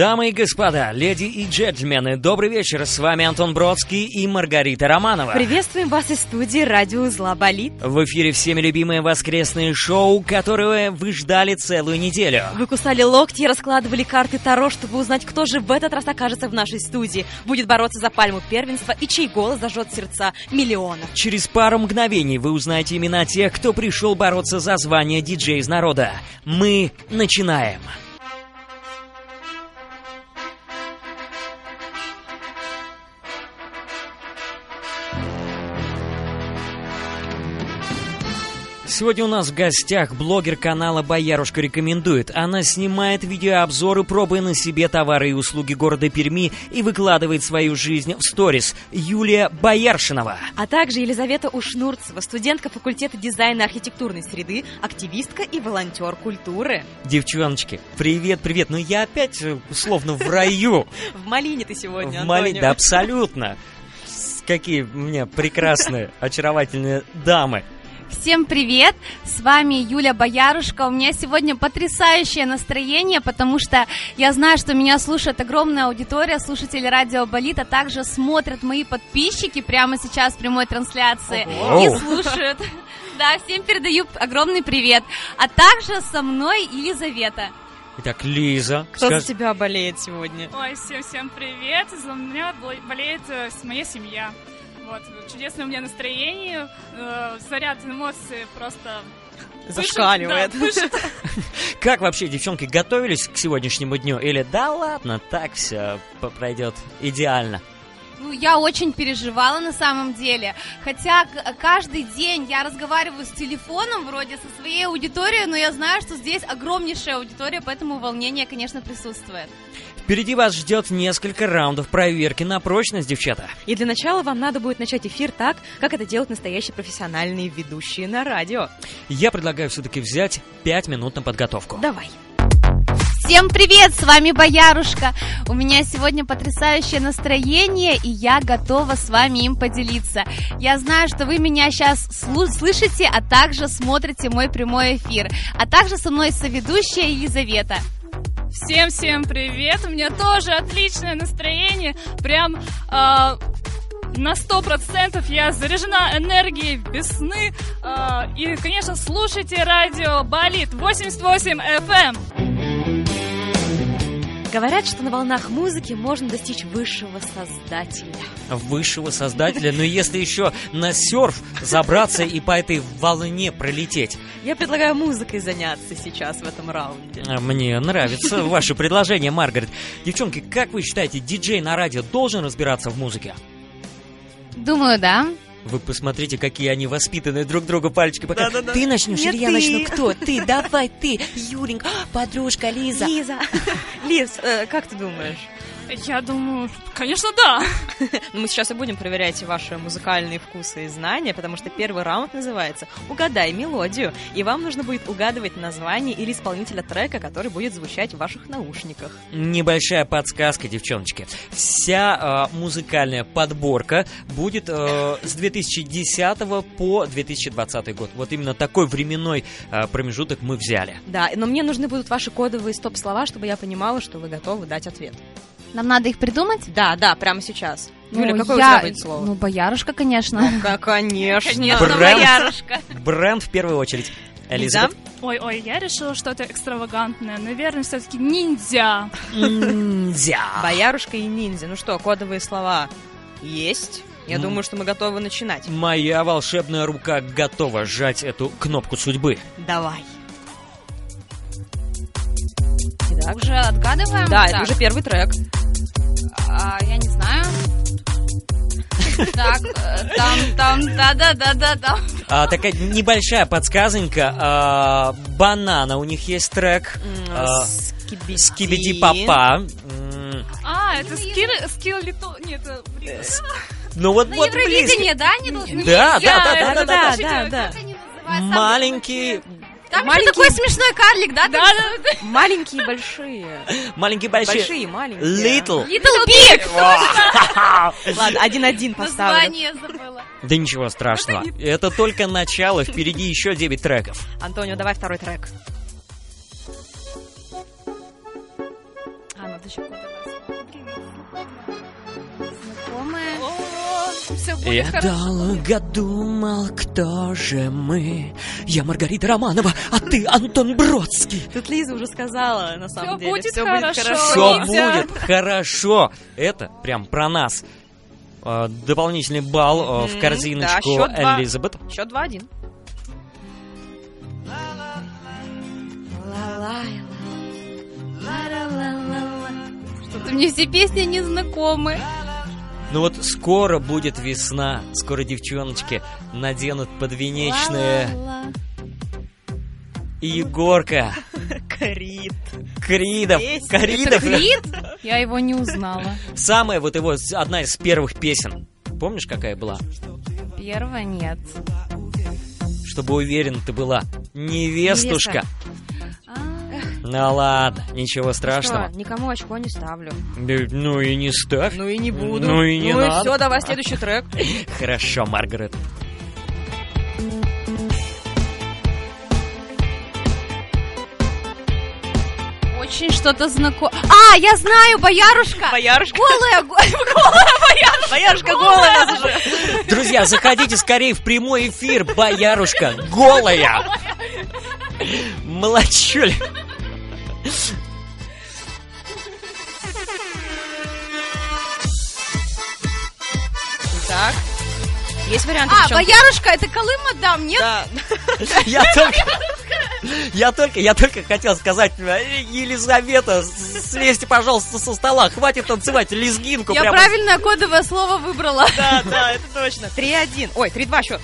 Дамы и господа, леди и джентльмены, добрый вечер. С вами Антон Бродский и Маргарита Романова. Приветствуем вас из студии «Радио Узла Болит». В эфире всеми любимое воскресное шоу, которое вы ждали целую неделю. Вы кусали локти и раскладывали карты Таро, чтобы узнать, кто же в этот раз окажется в нашей студии, будет бороться за пальму первенства и чей голос зажжет сердца миллионов. Через пару мгновений вы узнаете имена тех, кто пришел бороться за звание диджей из народа. Мы начинаем. Сегодня у нас в гостях блогер канала «Боярушка рекомендует». Она снимает видеообзоры, пробуя на себе товары и услуги города Перми и выкладывает свою жизнь в сторис. Юлия Бояршинова. А также Елизавета Ушнурцева, студентка факультета дизайна архитектурной среды, активистка и волонтер культуры. Девчоночки, привет, привет. Ну я опять э, словно в раю. В малине ты сегодня, В малине, да абсолютно. Какие у меня прекрасные, очаровательные дамы. Всем привет! С вами Юля Боярушка. У меня сегодня потрясающее настроение, потому что я знаю, что меня слушает огромная аудитория, слушатели радио Болит, а также смотрят мои подписчики прямо сейчас в прямой трансляции Ого. и слушают. Да, всем передаю огромный привет. А также со мной Елизавета. Итак, Лиза, Кто скаж- за тебя болеет сегодня? Ой, всем-всем привет! За меня бол- болеет э, моя семья. Вот, чудесное у меня настроение, э, заряд эмоций просто пышет, Зашкаливает. да, пышет. как вообще девчонки готовились к сегодняшнему дню? Или да ладно, так все пройдет идеально? Ну, я очень переживала на самом деле. Хотя каждый день я разговариваю с телефоном вроде со своей аудиторией, но я знаю, что здесь огромнейшая аудитория, поэтому волнение, конечно, присутствует. Впереди вас ждет несколько раундов проверки на прочность, девчата. И для начала вам надо будет начать эфир так, как это делают настоящие профессиональные ведущие на радио. Я предлагаю все-таки взять 5 минут на подготовку. Давай. Всем привет, с вами Боярушка. У меня сегодня потрясающее настроение, и я готова с вами им поделиться. Я знаю, что вы меня сейчас слышите, а также смотрите мой прямой эфир. А также со мной соведущая Елизавета. Всем-всем привет! У меня тоже отличное настроение. Прям э, на сто процентов я заряжена энергией весны. Э, и, конечно, слушайте радио Болит 88 FM. Говорят, что на волнах музыки можно достичь высшего создателя. Высшего создателя, но если еще на серф забраться и по этой волне пролететь. Я предлагаю музыкой заняться сейчас в этом раунде. А, Мне нравится ваше предложение, Маргарет. Девчонки, как вы считаете, диджей на радио должен разбираться в музыке? Думаю, да. Вы посмотрите, какие они воспитанные друг другу пальчики. пока. Ты начнешь Нет, или я ты. начну? Кто? Ты, давай, ты. Юринг, подружка Лиза. Лиза. Лиз, э, как ты думаешь? Я думаю, конечно, да. Мы сейчас и будем проверять ваши музыкальные вкусы и знания, потому что первый раунд называется «Угадай мелодию», и вам нужно будет угадывать название или исполнителя трека, который будет звучать в ваших наушниках. Небольшая подсказка, девчоночки. Вся э, музыкальная подборка будет э, с 2010 по 2020 год. Вот именно такой временной э, промежуток мы взяли. Да, но мне нужны будут ваши кодовые стоп-слова, чтобы я понимала, что вы готовы дать ответ. Нам надо их придумать? Да, да, прямо сейчас. Ну, Юля, какое я- у тебя будет слово? Ну, боярушка, конечно. Да, конечно. Конечно, Бренд. боярушка. Бренд в первую очередь. Элизабет? Ой-ой, я решила что-то экстравагантное. Наверное, все-таки ниндзя. Ниндзя. Боярушка и ниндзя. Ну что, кодовые слова есть? Я М. думаю, что мы готовы начинать. Моя волшебная рука готова сжать эту кнопку судьбы. Давай. Уже отгадываем? Да, Так. это уже первый трек. А, я не знаю. Так, э, там, там, да-да-да-да-да. А, такая небольшая подсказонька. А, банана, у них есть трек. А, Скибиди. Скибиди папа. А, это скилл, скилл лито... Нет, это... блин. Ну вот, На вот близко. Да, не должны? Да, да, да, да, да, да, да? Маленький, Там еще Маленький- такой смешной карлик, да? Да, да, да. Маленькие, большие. маленький, большой. Большие, маленькие. Little. Little Big. Ладно, один-один поставлю. Название забыла. Да ничего страшного. Это только начало, впереди еще 9 треков. Антонио, давай второй трек. А, надо еще Я хорошо. долго думал, кто же мы. Я Маргарита Романова, а ты Антон Бродский. Тут Лиза уже сказала, на самом деле. будет Всё хорошо. Все будет хорошо. Это прям про нас. А, Дополнительный балл а, в корзиночку да, счет два. Элизабет. Счет 2-1. Что-то мне все песни не знакомы. Ну вот скоро будет весна, скоро девчоночки наденут подвенечные. И Егорка, Крит. Кридов, Песня. Кридов. Крид? Я его не узнала. Самая вот его, одна из первых песен. Помнишь, какая была? Первого нет. Чтобы уверен ты была. Невестушка. А, Ну ладно, ничего страшного. Что, никому очко не ставлю. Да, Ну и не ставь. Ну и не буду. Ну и не Ну надо. все, давай следующий трек. Хорошо, Маргарет. Очень что-то знакомое. А, я знаю, боярушка! Боярушка. Голая, го- Боярушка голая у нас уже. Друзья, заходите скорее в прямой эфир. Боярушка голая. Молочуля. Так. Есть варианты, А, боярушка, это Колым отдам, нет? Да. Я только... Я только, я только хотел сказать, э, Елизавета, слезьте, пожалуйста, со стола, хватит танцевать лезгинку Я прямо. правильное кодовое слово выбрала. Да, да, это точно. 3-1. Ой, 3-2 счет.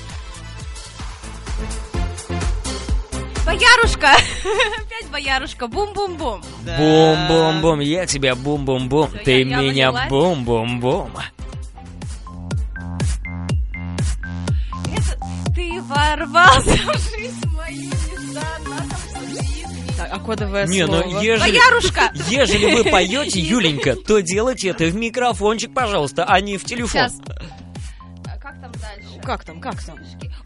Боярушка! Опять боярушка. Бум-бум-бум. Бум-бум-бум, я тебя бум-бум-бум, ты меня бум-бум-бум. Это ты ворвался в жизнь мою, а кодовое Не, слово? ну ежели... Боярушка! Ежели вы поете, Юленька, то делайте это в микрофончик, пожалуйста, а не в телефон. Сейчас. А Как там дальше? Как там, как там?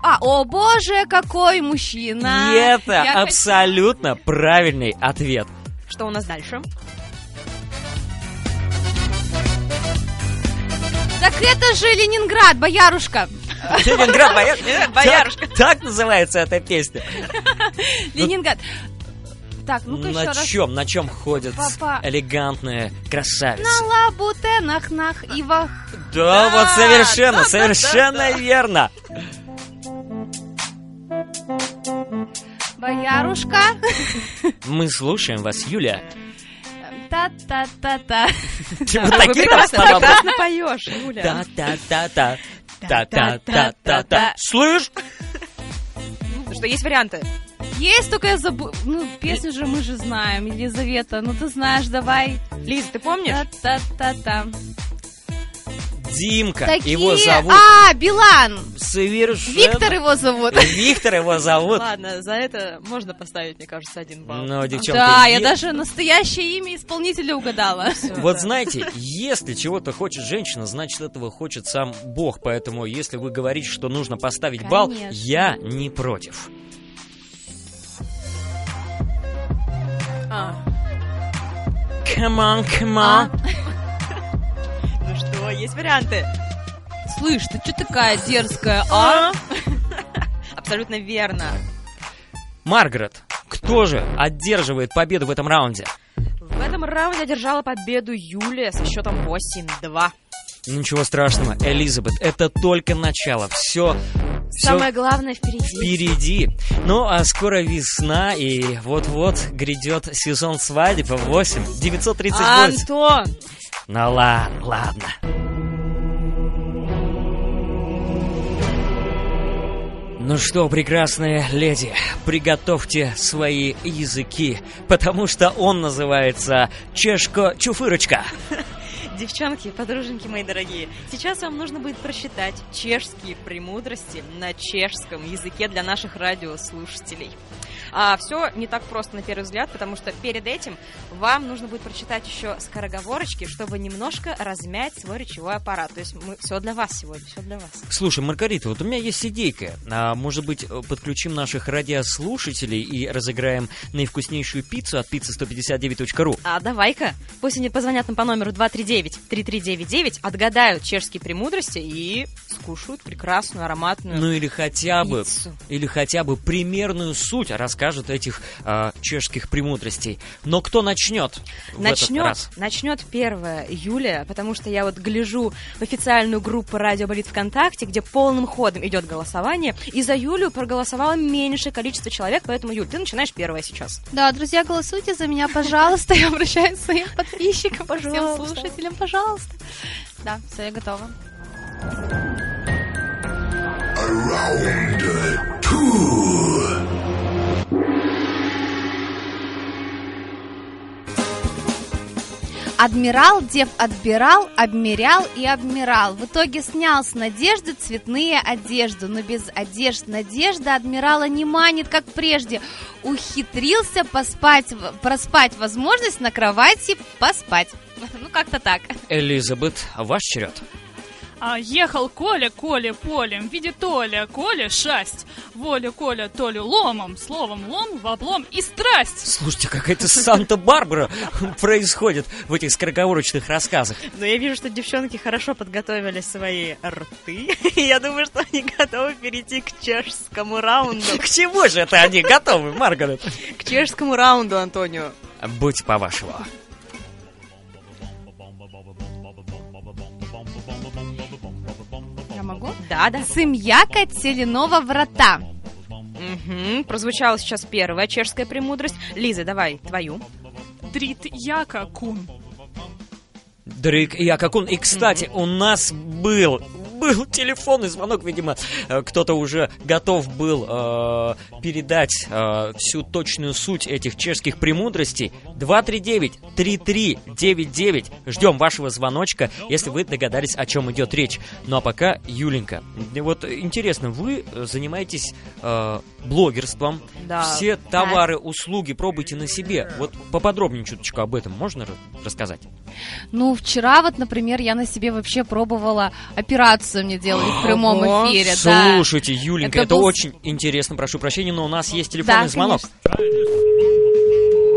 А, о боже, какой мужчина! И это Я хочу- абсолютно правильный ответ. Что у нас дальше? Так это же Ленинград, боярушка! Ленинград, боярушка. Боярушка. Так, так называется эта песня. Ленинград. Так, ну-ка еще на раз. чем, на чем ходят Папа. элегантные красавицы? На лабутенах, нах и вах. Да, вот совершенно, да, да, совершенно да, да. верно. Боярушка. Мы слушаем вас, Юля. Та-та-та-та. Вот Вы такие прекрасно, поешь, Юля. Та-та-та-та. Та-та-та-та-та. Слышь? Ну Что, есть варианты? Есть, только я забыла. Ну, песню же мы же знаем. Елизавета, ну ты знаешь, давай. Лиза, ты помнишь? Та-та-та-та. Димка. Такие... Его зовут А, Билан. совершенно... Виктор его зовут. Виктор его зовут. Ладно, за это можно поставить, мне кажется, один балл. Но, девчонки, Да, я даже настоящее имя исполнителя угадала. Вот знаете, если чего-то хочет женщина, значит этого хочет сам Бог. Поэтому, если вы говорите, что нужно поставить балл, я не против. А, Come on, come А? on. Ну есть варианты? Слышь, ты что такая дерзкая, а? Абсолютно верно. Маргарет, кто же одерживает победу в этом раунде? В этом раунде одержала победу Юлия со счетом 8-2. Ничего страшного, Элизабет, это только начало. Все, Самое главное впереди. впереди. Ну, а скоро весна, и вот-вот грядет сезон свадеб 8 938. Антон! Ну ладно, ладно. Ну что, прекрасные леди, приготовьте свои языки, потому что он называется Чешко-Чуфырочка. Девчонки, подруженьки мои дорогие, сейчас вам нужно будет прочитать чешские премудрости на чешском языке для наших радиослушателей. А все не так просто на первый взгляд, потому что перед этим вам нужно будет прочитать еще скороговорочки, чтобы немножко размять свой речевой аппарат. То есть мы все для вас сегодня, все для вас. Слушай, Маргарита, вот у меня есть идейка. А, может быть, э, подключим наших радиослушателей и разыграем наивкуснейшую пиццу от pizza159.ru? А давай-ка, пусть они позвонят нам по номеру 239 239-3399 отгадают чешские премудрости и скушают прекрасную ароматную Ну или хотя бы, пиццу. или хотя бы примерную суть расскажет этих а, чешских премудростей. Но кто начнет в этот Начнет, раз? начнет 1 июля, потому что я вот гляжу в официальную группу Радио Болит ВКонтакте, где полным ходом идет голосование, и за Юлю проголосовало меньшее количество человек, поэтому, Юль, ты начинаешь первая сейчас. Да, друзья, голосуйте за меня, пожалуйста. Я обращаюсь к своим подписчикам, всем слушателям, пожалуйста. Да, все, я готова. Адмирал дев отбирал, обмерял и обмирал. В итоге снял с надежды цветные одежды, но без одежд надежда адмирала не манит, как прежде. Ухитрился поспать, проспать возможность на кровати поспать. Ну, как-то так. Элизабет, ваш черед. А, ехал Коля, Коля полем, видит Толя, Коля шасть. Воля Коля Толю ломом, словом лом, в облом и страсть. Слушайте, какая-то Санта-Барбара происходит в этих скороговорочных рассказах. Но я вижу, что девчонки хорошо подготовили свои рты. Я думаю, что они готовы перейти к чешскому раунду. К чему же это они готовы, Маргарет? К чешскому раунду, Антонио. Будь по-вашему. Могу? Да, да. Сымьяка теленова врата. Мгм. Прозвучала сейчас первая чешская премудрость. Лиза, давай, твою. Дрит яка кун. Дрык и Акакун. И, кстати, у нас был был телефонный звонок, видимо, э, кто-то уже готов был э, передать э, всю точную суть этих чешских премудростей. 239-3399. Ждем вашего звоночка, если вы догадались, о чем идет речь. Ну а пока, Юленька, вот интересно, вы занимаетесь э, блогерством, Да. все товары, услуги пробуйте на себе. Вот поподробнее чуточку об этом можно ра- рассказать? Ну, вчера вот, например, я на себе вообще пробовала операцию мне делали в прямом Ого. эфире, да. Слушайте, Юленька, это, Это был- очень интересно, прошу прощения, но у нас есть телефонный Да, звонок. конечно.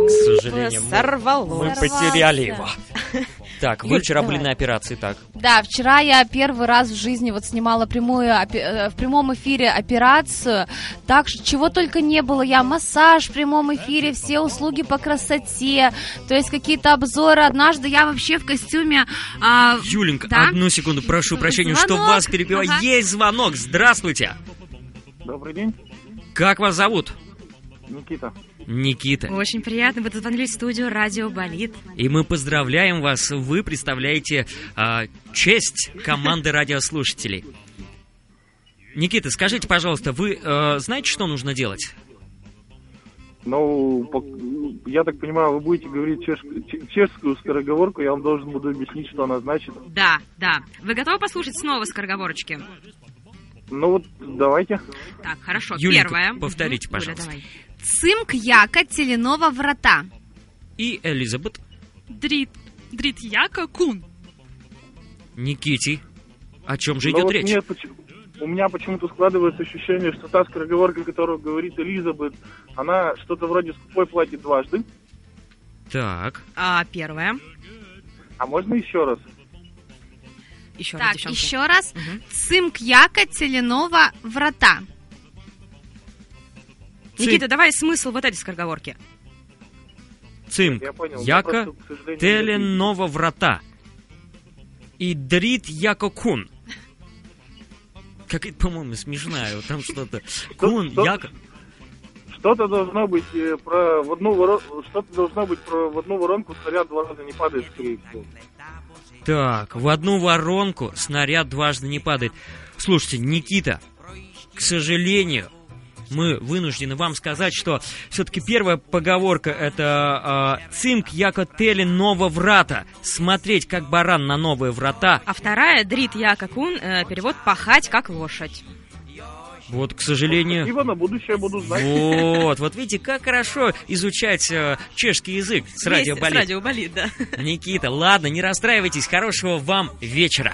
К сожалению, мы, Сорвалось. мы потеряли его. Так, вы Юль, вчера были давай. на операции, так. Да, вчера я первый раз в жизни вот снимала прямую опе- э, в прямом эфире операцию. Так что чего только не было. Я массаж в прямом эфире, все услуги по красоте, то есть какие-то обзоры. Однажды я вообще в костюме. а, Юленька, Да? одну секунду, прошу прощения, что Звонок. вас перебиваю. Ага. Есть звонок, здравствуйте. Добрый день, Как вас зовут? Никита. Никита. Очень приятно, вы дозвонились в студию Радио Болит. И мы поздравляем вас, вы представляете а, честь команды радиослушателей. Никита, скажите, пожалуйста, вы э, знаете, что нужно делать? Ну, по- я так понимаю, вы будете говорить чеш- че- чешскую скороговорку, я вам должен буду объяснить, что она значит. Да, да. Вы готовы послушать снова скороговорочки? Ну вот, давайте. Так, хорошо. Юленька, Первая. повторите, Мгм. Юля, пожалуйста. давай. Цимк яка теленова врата. И Элизабет, Дрит, дрит яка кун. Никите, о чем же Но идет вот речь? поч- у меня почему-то складывается ощущение, что та скороговорка, которую говорит Элизабет, она что-то вроде скупой платит дважды. Так, А, первая. А можно еще раз? Еще раз, Так, девчонки. еще раз. Мгм. Цимк яка теленова врата. Никита, давай смысл вот этой скороговорки. цимк, Я понял. Я яка, просто, к сожалению, не теленова врата. И дрит яко кун. Какая-то, по-моему, смешная. вот Там что-то. Кун, яко. Что-то должно быть э, про в одну воронку, что-то должно быть про в одну воронку снаряд два раза не падает, скорее всего. Так, в одну воронку снаряд дважды не падает. Слушайте, Никита, к сожалению, мы вынуждены вам сказать, что все-таки первая поговорка это э, «Цимк яко теле ново врата» — смотреть как баран на новые врата. А вторая, дрит я какун, э, перевод пахать как лошадь. Вот, к сожалению... Спасибо, на будущее буду знать. Вот, вот видите, как хорошо изучать э, чешский язык с радио Вместе С Болит. радио болит, да. Никита, ладно, не расстраивайтесь, хорошего вам вечера.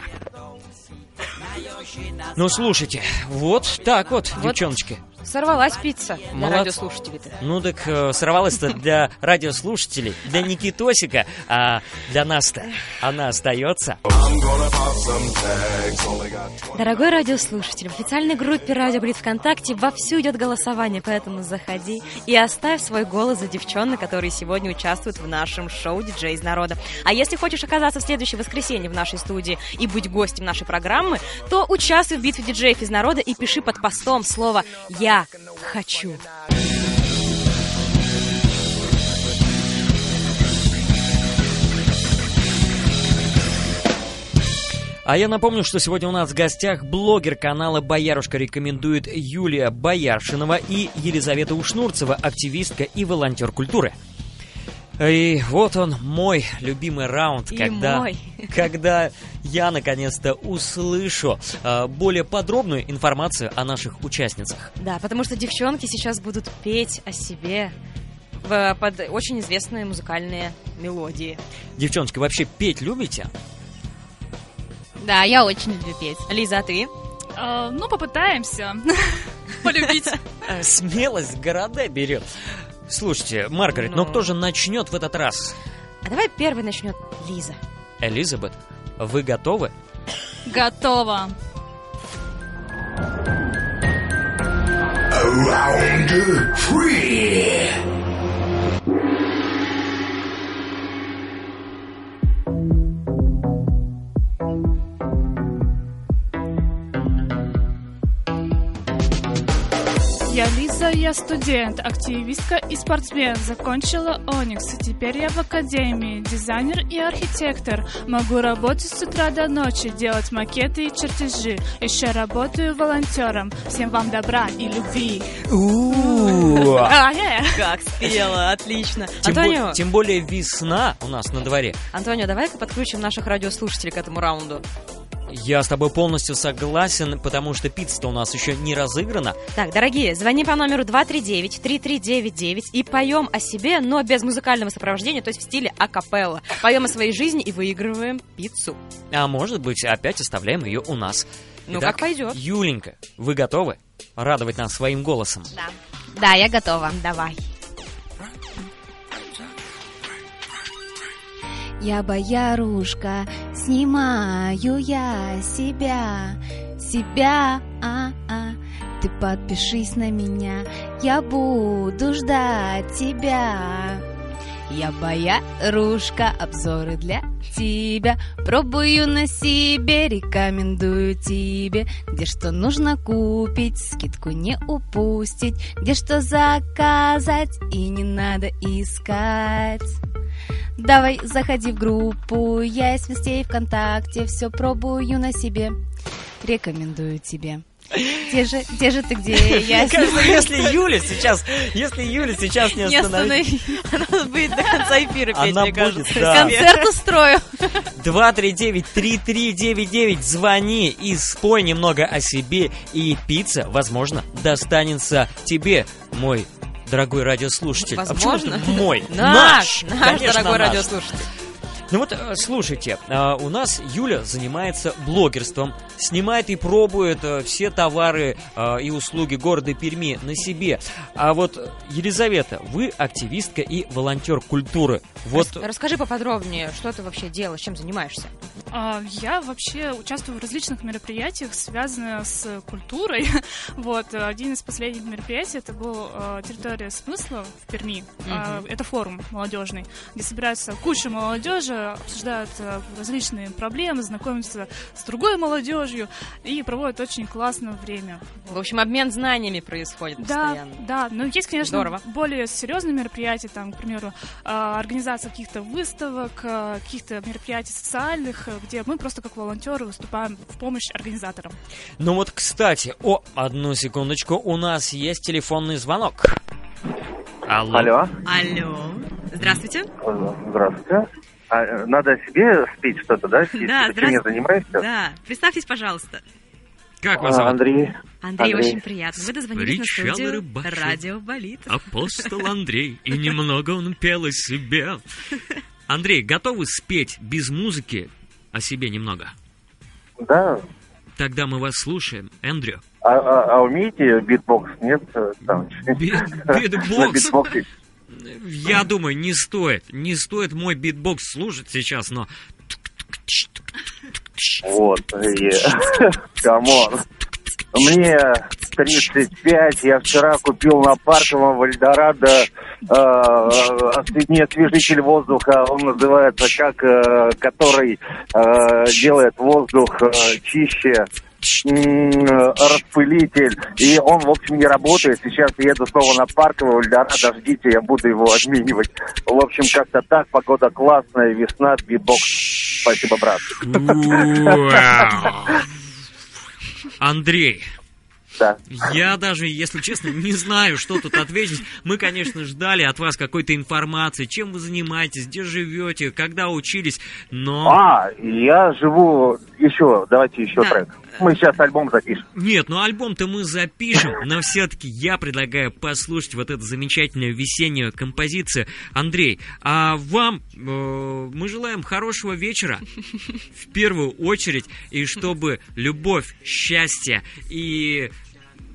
Ну, слушайте, вот так вот, Вот. девчоночки. Сорвалась пицца для Молодцы. радиослушателей-то. Ну так э, сорвалась-то для радиослушателей, для Никитосика, а для нас-то она остается. Дорогой радиослушатель, в официальной группе Радио Блиц ВКонтакте вовсю идет голосование, поэтому заходи и оставь свой голос за девчонок, которые сегодня участвуют в нашем шоу «Диджей из народа». А если хочешь оказаться в следующее воскресенье в нашей студии и быть гостем нашей программы, то участвуй в битве диджеев из народа и пиши под постом слово «Я хочу». А я напомню, что сегодня у нас в гостях блогер канала «Боярушка рекомендует» Юлия Бояршинова и Елизавета Ушнурцева, активистка и волонтер культуры. И вот он, мой любимый раунд, И когда, мой. когда я наконец-то услышу э, более подробную информацию о наших участницах. Да, потому что девчонки сейчас будут петь о себе в- под очень известные музыкальные мелодии. Девчонки, вообще петь любите? Да, я очень люблю петь. Лиза, а ты? А, ну, попытаемся полюбить. Смелость города берет. Слушайте, Маргарет, но Ну. кто же начнет в этот раз? А давай первый начнет Лиза. Элизабет, вы готовы? Готово. Round three. Я Лиза, я студент, активистка и спортсмен. Закончила Оникс. Теперь я в академии. Дизайнер и архитектор. Могу работать с утра до ночи, делать макеты и чертежи. Еще работаю волонтером. Всем вам добра и любви. А, э. Как спела, отлично. Антонио, тем более весна у нас на дворе. Антонио, давай-ка подключим наших радиослушателей к этому раунду. Я с тобой полностью согласен, потому что пицца-то у нас еще не разыграна. Так, дорогие, звони по номеру 239-3399 и поем о себе, но без музыкального сопровождения, то есть в стиле акапелла. Поем о своей жизни и выигрываем пиццу. А может быть, опять оставляем ее у нас. Ну, Итак, как пойдет. Юленька, вы готовы радовать нас своим голосом? Да. Да, я готова. Давай. Я боярушка, снимаю я себя, себя, а, а. Ты подпишись на меня, я буду ждать тебя. Я боярушка, обзоры для тебя. Пробую на себе, рекомендую тебе. Где что нужно купить, скидку не упустить. Где что заказать и не надо искать. Давай, заходи в группу, я из вестей ВКонтакте, все пробую на себе, рекомендую тебе. Где же, где же ты, где я? Мне кажется, если Юля сейчас, если Юля сейчас не Не остановит, останови. Она будет до конца эфира петь, Она мне будет, да. Концерт устрою. 239-3399, звони и спой немного о себе, и пицца, возможно, достанется тебе, мой дорогой радиослушатель. А Возможно. это мой? Наш, наш, Конечно, дорогой наш. радиослушатель. Ну вот, э, слушайте, э, у нас Юля занимается блогерством, снимает и пробует э, все товары э, и услуги города Перми на себе. А вот, Елизавета, вы активистка и волонтер культуры. Вот, Рас- Расскажи поподробнее, что ты вообще делаешь, чем занимаешься? А, Я вообще участвую в различных мероприятиях, связанных с культурой. Вот, один из последних мероприятий это был э, территория смысла в Перми. А, Это форум молодежный, где собирается куча молодежи, обсуждают различные проблемы, знакомятся с другой молодежью и проводят очень классное время. В общем, обмен знаниями происходит Да, постоянно. да, но есть, конечно, Здорово. более серьезные мероприятия, там, к примеру, э, организация каких-то выставок, э, каких-то мероприятий социальных, э, где мы просто как волонтеры выступаем в помощь организаторам. ну вот, кстати, о, одну секундочку, у нас есть телефонный звонок. Алло. Алло, Алло. Здравствуйте. Здравствуйте. А, э, надо себе спеть что-то, да? Ты Да, я здравствуйте. занимаюсь сейчас? Да, представьтесь, пожалуйста. Как вас А, зовут? Андрей. Андрей, Андрей. очень приятно. Вы дозвонились на Встречал студию рыбачил. Радио Болит. Апостол Андрей, и немного он пел о себе. Андрей, готовы спеть без музыки о себе немного? Да, Тогда мы вас слушаем. Эндрю, А, а- а умеете битбокс? Нет? э, Там, Би- на битбокс? битбоксе? Я думаю, не стоит. Не стоит мой битбокс слушать сейчас, но... Вот. и- Come on. Мне 35, я вчера купил на парковом в Эльдорадо э, не освежитель воздуха, он называется как, э, который э, делает воздух э, чище, распылитель, и он, в общем, не работает. Сейчас еду снова на парковый в Эльдорадо, ждите, я буду его обменивать. В общем, как-то так, погода классная, весна, битбокс. Спасибо, брат. Андрей, Да. я даже, если честно, не знаю, что тут ответить. Мы, конечно, ждали от вас какой-то информации, чем вы занимаетесь, где живете, когда учились, но... А, я живу еще, давайте еще Да. трек. Мы сейчас альбом запишем. Нет, ну альбом-то мы запишем, но все-таки я предлагаю послушать вот эту замечательную весеннюю композицию. Андрей, а вам э, мы желаем хорошего вечера в первую очередь, и чтобы любовь, счастье и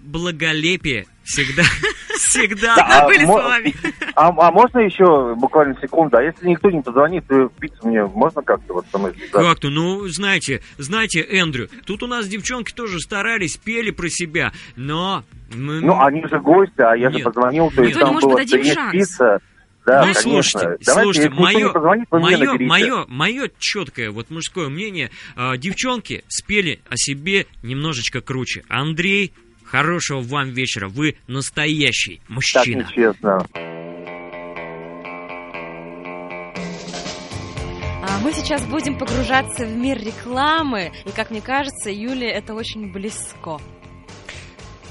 благолепие всегда, всегда Да, а были с мо- вами. А, а можно еще буквально секунду? А если никто не позвонит, то пиццу мне можно как-то вот со мной связаться? Как-то, ну, знаете, знаете, Эндрю, тут у нас девчонки тоже старались, пели про себя, но... мы- Ну, они же гости, а я же Нет. позвонил, то есть. Ну, там было, шанс. пицца. Да, ну, конечно. слушайте, Давайте, слушайте, никто мое, позвонит, мое, мое, мое четкое, вот мужское мнение, а, девчонки спели о себе немножечко круче. Андрей, хорошего вам вечера, вы настоящий Так мужчина. нечестно. Мы сейчас будем погружаться в мир рекламы, и, как мне кажется, Юле это очень близко.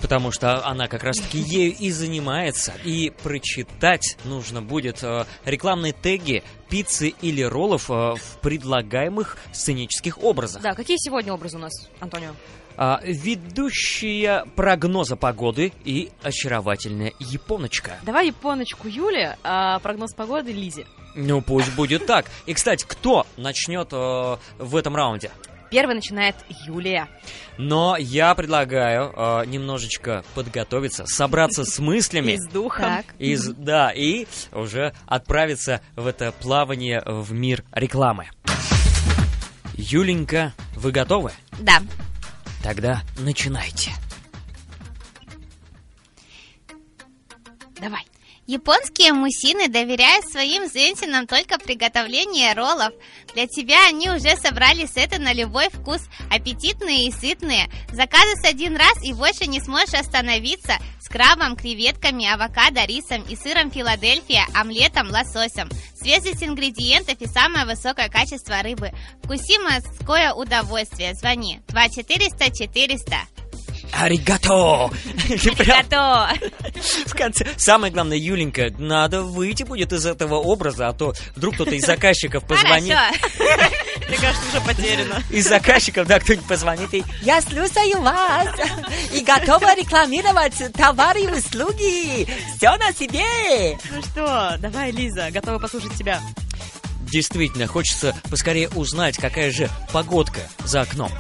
Потому что она как раз-таки ею и занимается. И прочитать нужно будет э, рекламные теги пиццы или роллов э, в предлагаемых сценических образах. Да, какие сегодня образы у нас, Антонио? А, ведущая прогноза погоды и очаровательная японочка. Давай японочку Юле, а прогноз погоды Лизе. Ну, пусть будет так. И, кстати, кто начнет э, в этом раунде? Первый начинает Юлия. Но я предлагаю э, немножечко подготовиться, собраться с мыслями. И с духом. Из, да, и уже отправиться в это плавание в мир рекламы. Юленька, вы готовы? Да. Тогда начинайте. Давай. Японские мужчины доверяют своим женщинам только приготовление роллов. Для тебя они уже собрали сеты на любой вкус, аппетитные и сытные. Заказывай один раз и больше не сможешь остановиться с крабом, креветками, авокадо, рисом и сыром Филадельфия, омлетом, лососем. Свежесть ингредиентов и самое высокое качество рыбы. Вкуси морское удовольствие. Звони 2400 400. Аригато! Готово. в конце. Самое главное, Юленька, надо выйти будет из этого образа, а то вдруг кто-то из заказчиков позвонит. Мне кажется, уже потеряно. Из заказчиков, да, кто-нибудь позвонит и Я слушаю вас и готова рекламировать товары и услуги. Все на себе. Ну что, давай, Лиза, готова послушать тебя. действительно хочется поскорее узнать, какая же погодка за окном.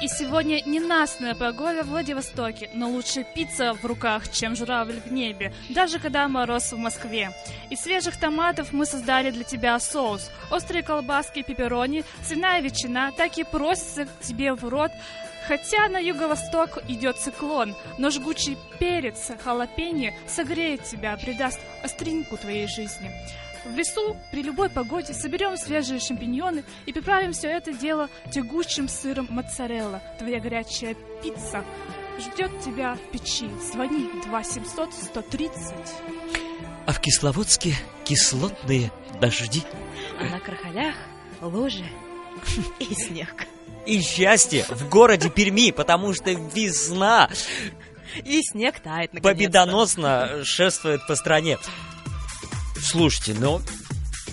И сегодня ненастная погода в Владивостоке, но лучше пицца в руках, чем журавль в небе, даже когда мороз в Москве. Из свежих томатов мы создали для тебя соус. Острые колбаски, пепперони, свиная ветчина так и просится к тебе в рот. Хотя на юго-восток идет циклон, но жгучий перец, халапеньо согреет тебя, придаст остринку твоей жизни. В лесу при любой погоде соберем свежие шампиньоны и приправим все это дело тягучим сыром моцарелла. Твоя горячая пицца ждет тебя в печи. Звони 2 700 130. А в Кисловодске кислотные дожди. А на крахалях лужи и снег. И счастье в городе Перми, потому что весна И снег тает, наконец-то. победоносно шествует по стране. Слушайте, ну,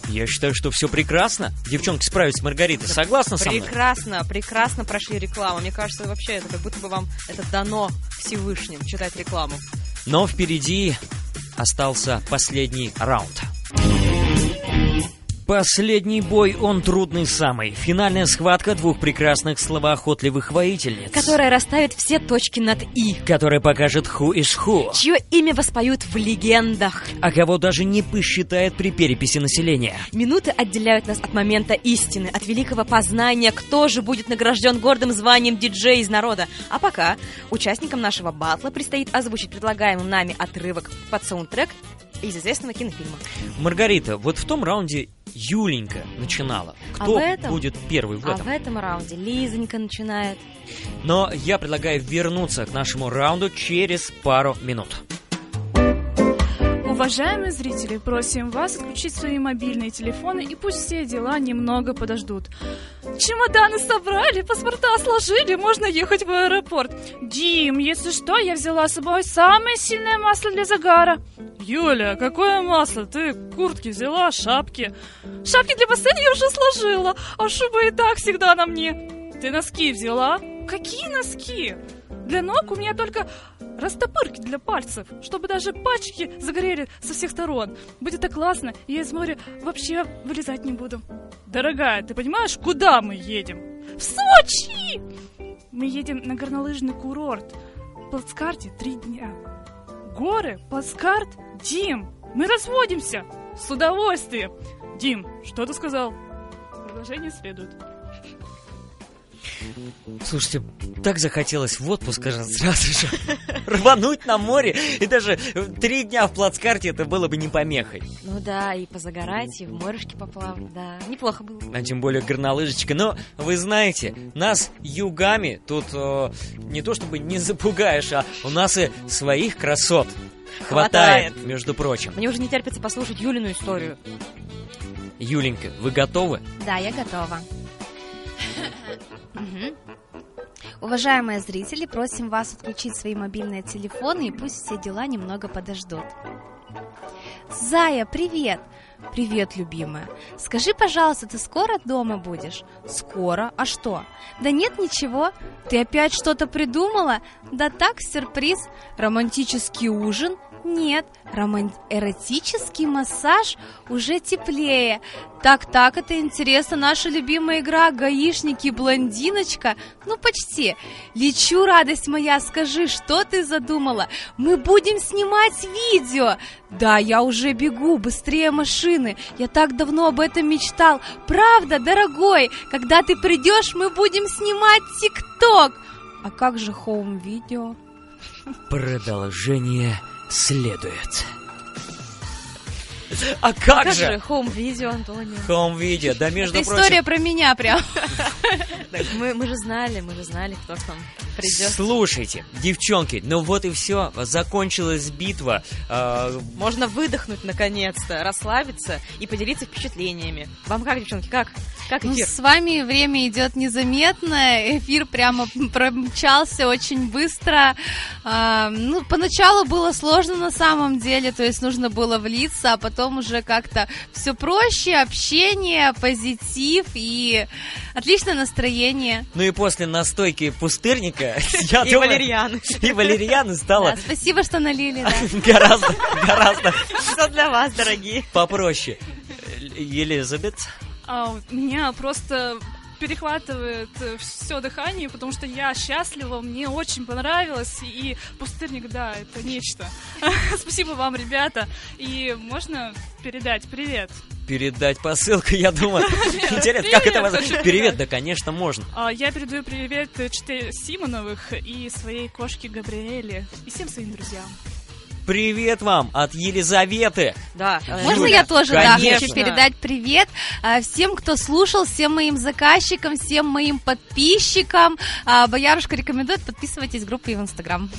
я считаю, что все прекрасно. Девчонки справились с Маргаритой. Согласна со мной? Прекрасно, прекрасно прошли рекламу. Мне кажется, вообще это как будто бы вам это дано Всевышним, читать рекламу. Но впереди остался последний раунд. Последний бой, он трудный самый. Финальная схватка двух прекрасных словоохотливых воительниц. Которая расставит все точки над «и». Которая покажет ху из ху. Чье имя воспоют в легендах. А кого даже не посчитает при переписи населения. Минуты отделяют нас от момента истины, от великого познания, кто же будет награжден гордым званием диджей из народа. А пока участникам нашего батла предстоит озвучить предлагаемый нами отрывок под саундтрек из известного кинофильма. Маргарита, вот в том раунде Юленька начинала. А Кто в этом? будет первый в А этом? в этом раунде Лизонька начинает. Но я предлагаю вернуться к нашему раунду через пару минут. Уважаемые зрители, просим вас отключить свои мобильные телефоны и пусть все дела немного подождут. Чемоданы собрали, паспорта сложили, можно ехать в аэропорт. Дим, если что, я взяла с собой самое сильное масло для загара. Юля, какое масло? Ты куртки взяла, шапки? Шапки для бассейна я уже сложила, а шуба и так всегда на мне. Ты носки взяла? Какие носки? Для ног у меня только растопырки для пальцев, чтобы даже пальчики загорели со всех сторон. Будет так классно, я из моря вообще вылезать не буду. Дорогая, ты понимаешь, куда мы едем? В Сочи! Мы едем на горнолыжный курорт. В плацкарте три дня. Горы, плацкарт, Дим, мы разводимся. С удовольствием. Дим, что ты сказал? Продолжение следует. Слушайте, так захотелось в отпуск сразу же рвануть на море. И даже три дня в плацкарте это было бы не помехой. Ну да, и позагорать, и в морюшке поплавать, да. Неплохо было. А тем более горнолыжечка. Но вы знаете, нас югами тут э, не то чтобы не запугаешь, а у нас и своих красот хватает, Хватает. между прочим. Мне уже не терпится послушать Юлину историю. Юленька, вы готовы? Да, я готова. Уважаемые зрители, просим вас отключить свои мобильные телефоны и пусть все дела немного подождут. Зая, привет! Привет, любимая. Скажи, пожалуйста, ты скоро дома будешь? Скоро? А что? Да нет ничего. Ты опять что-то придумала? Да так, сюрприз. Романтический ужин? Нет. Роман... Эротический массаж? Уже теплее. Так-так, это интересно. Наша любимая игра «Гаишники блондиночка». Ну, почти. Лечу, радость моя, скажи, что ты задумала? Мы будем снимать видео. Да, я уже бегу, быстрее машины. Я так давно об этом мечтал. Правда, дорогой, когда ты придешь, мы будем снимать ТикТок. А как же home video? Продолжение следует. А как, Как же? же home video, Антонио? Home video, да между Это прочим... история про меня прям. Мы, мы же знали, мы же знали, кто к нам придет. Слушайте, девчонки, ну вот и все, закончилась битва. А, Можно выдохнуть наконец-то, расслабиться и поделиться впечатлениями. Вам как, девчонки, как? Как Ну, эфир? с вами время идет незаметно, эфир прямо промчался очень быстро. А, ну, поначалу было сложно на самом деле, то есть нужно было влиться, а потом уже как-то все проще, общение, позитив и отличное настроение. ну и после настойки пустырника, я И думаю, валерьяны. и валерьяны стало Да, спасибо, что налили, да. гораздо, гораздо Все для вас, дорогие. попроще. Елизабет, А, у меня просто перехватывает все дыхание, потому что я счастлива, мне очень понравилось, и пустырник, да, это нечто. Спасибо вам, ребята, и можно передать привет. Передать посылку, я думаю. Интересно, как это возможно? Привет, да, конечно, можно. А, Я передаю привет Чте Симоновых и своей кошке Габриэле, и всем своим друзьям. Привет вам от Елизаветы. Да. э, Можно Юля, я тоже, да, конечно. хочу передать привет а, всем, кто слушал, всем моим заказчикам, всем моим подписчикам. А, Боярушка рекомендует, подписывайтесь в группы и в Инстаграм.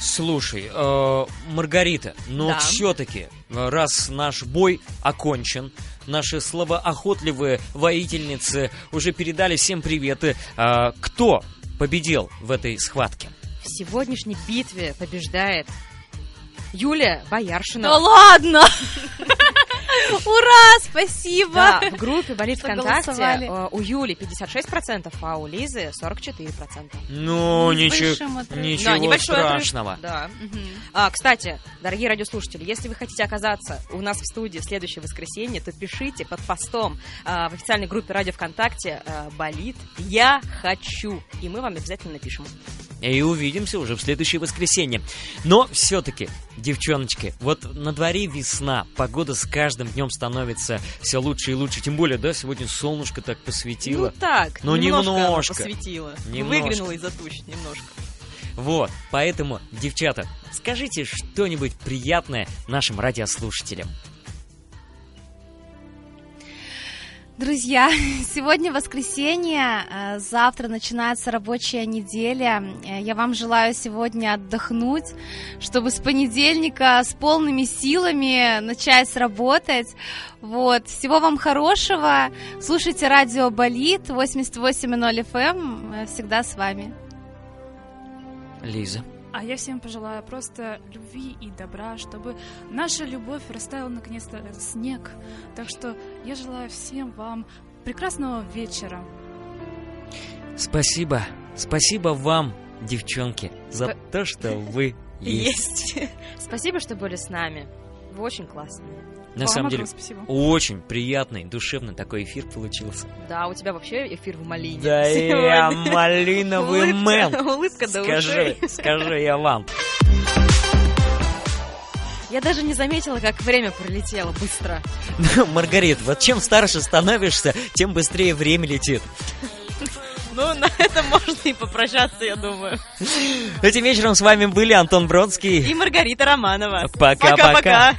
Слушай, э, Маргарита, но Да. все-таки, раз наш бой окончен, наши словоохотливые воительницы уже передали всем приветы, э, кто победил в этой схватке? В сегодняшней битве побеждает Юлия Бояршина. Да ладно! Ура, спасибо! Да, в группе «Болит Что ВКонтакте» голосовали. э, у Юли 56%, а у Лизы 44%. Ну, ничего, ничего Да, небольшой отрыв. страшного. Да. Мгм. А, кстати, дорогие радиослушатели, если вы хотите оказаться у нас в студии в следующее воскресенье, то пишите под постом а, в официальной группе радио ВКонтакте а, «Болит я хочу», и мы вам обязательно напишем. И увидимся уже в следующее воскресенье. Но все-таки, девчоночки, вот на дворе весна, погода с каждым днем становится все лучше и лучше. Тем более, да, сегодня солнышко так посветило. Ну так, Ну, немножко, немножко. посветило. Немножко. Выглянуло из-за туч немножко. Вот, поэтому, девчата, скажите что-нибудь приятное нашим радиослушателям. Друзья, сегодня воскресенье, э, завтра начинается рабочая неделя. Э, Я вам желаю сегодня отдохнуть, чтобы с понедельника с полными силами начать работать. Вот. Всего вам хорошего. Слушайте радио Болит 88.0 FM. Э, Всегда с вами. Лиза. А я всем пожелаю просто любви и добра, чтобы наша любовь растаяла наконец-то э, снег. Так что я желаю всем вам прекрасного вечера. Спасибо. Спасибо вам, девчонки, за Спа- то, что вы есть. Спасибо, что были с нами. Вы очень классные. На Вам самом деле, спасибо. очень приятный, душевный такой эфир получился. Да, у тебя вообще эфир в малине. Да я сегодня. малиновый Улыбка- мэн. Улыбка до Скажи, скажи я вам. Я даже не заметила, как время пролетело быстро. Ну, Маргарит, вот чем старше становишься, тем быстрее время летит. Ну, на этом можно и попрощаться, я думаю. Этим вечером с вами были Антон Бродский. И Маргарита Романова. Пока-пока.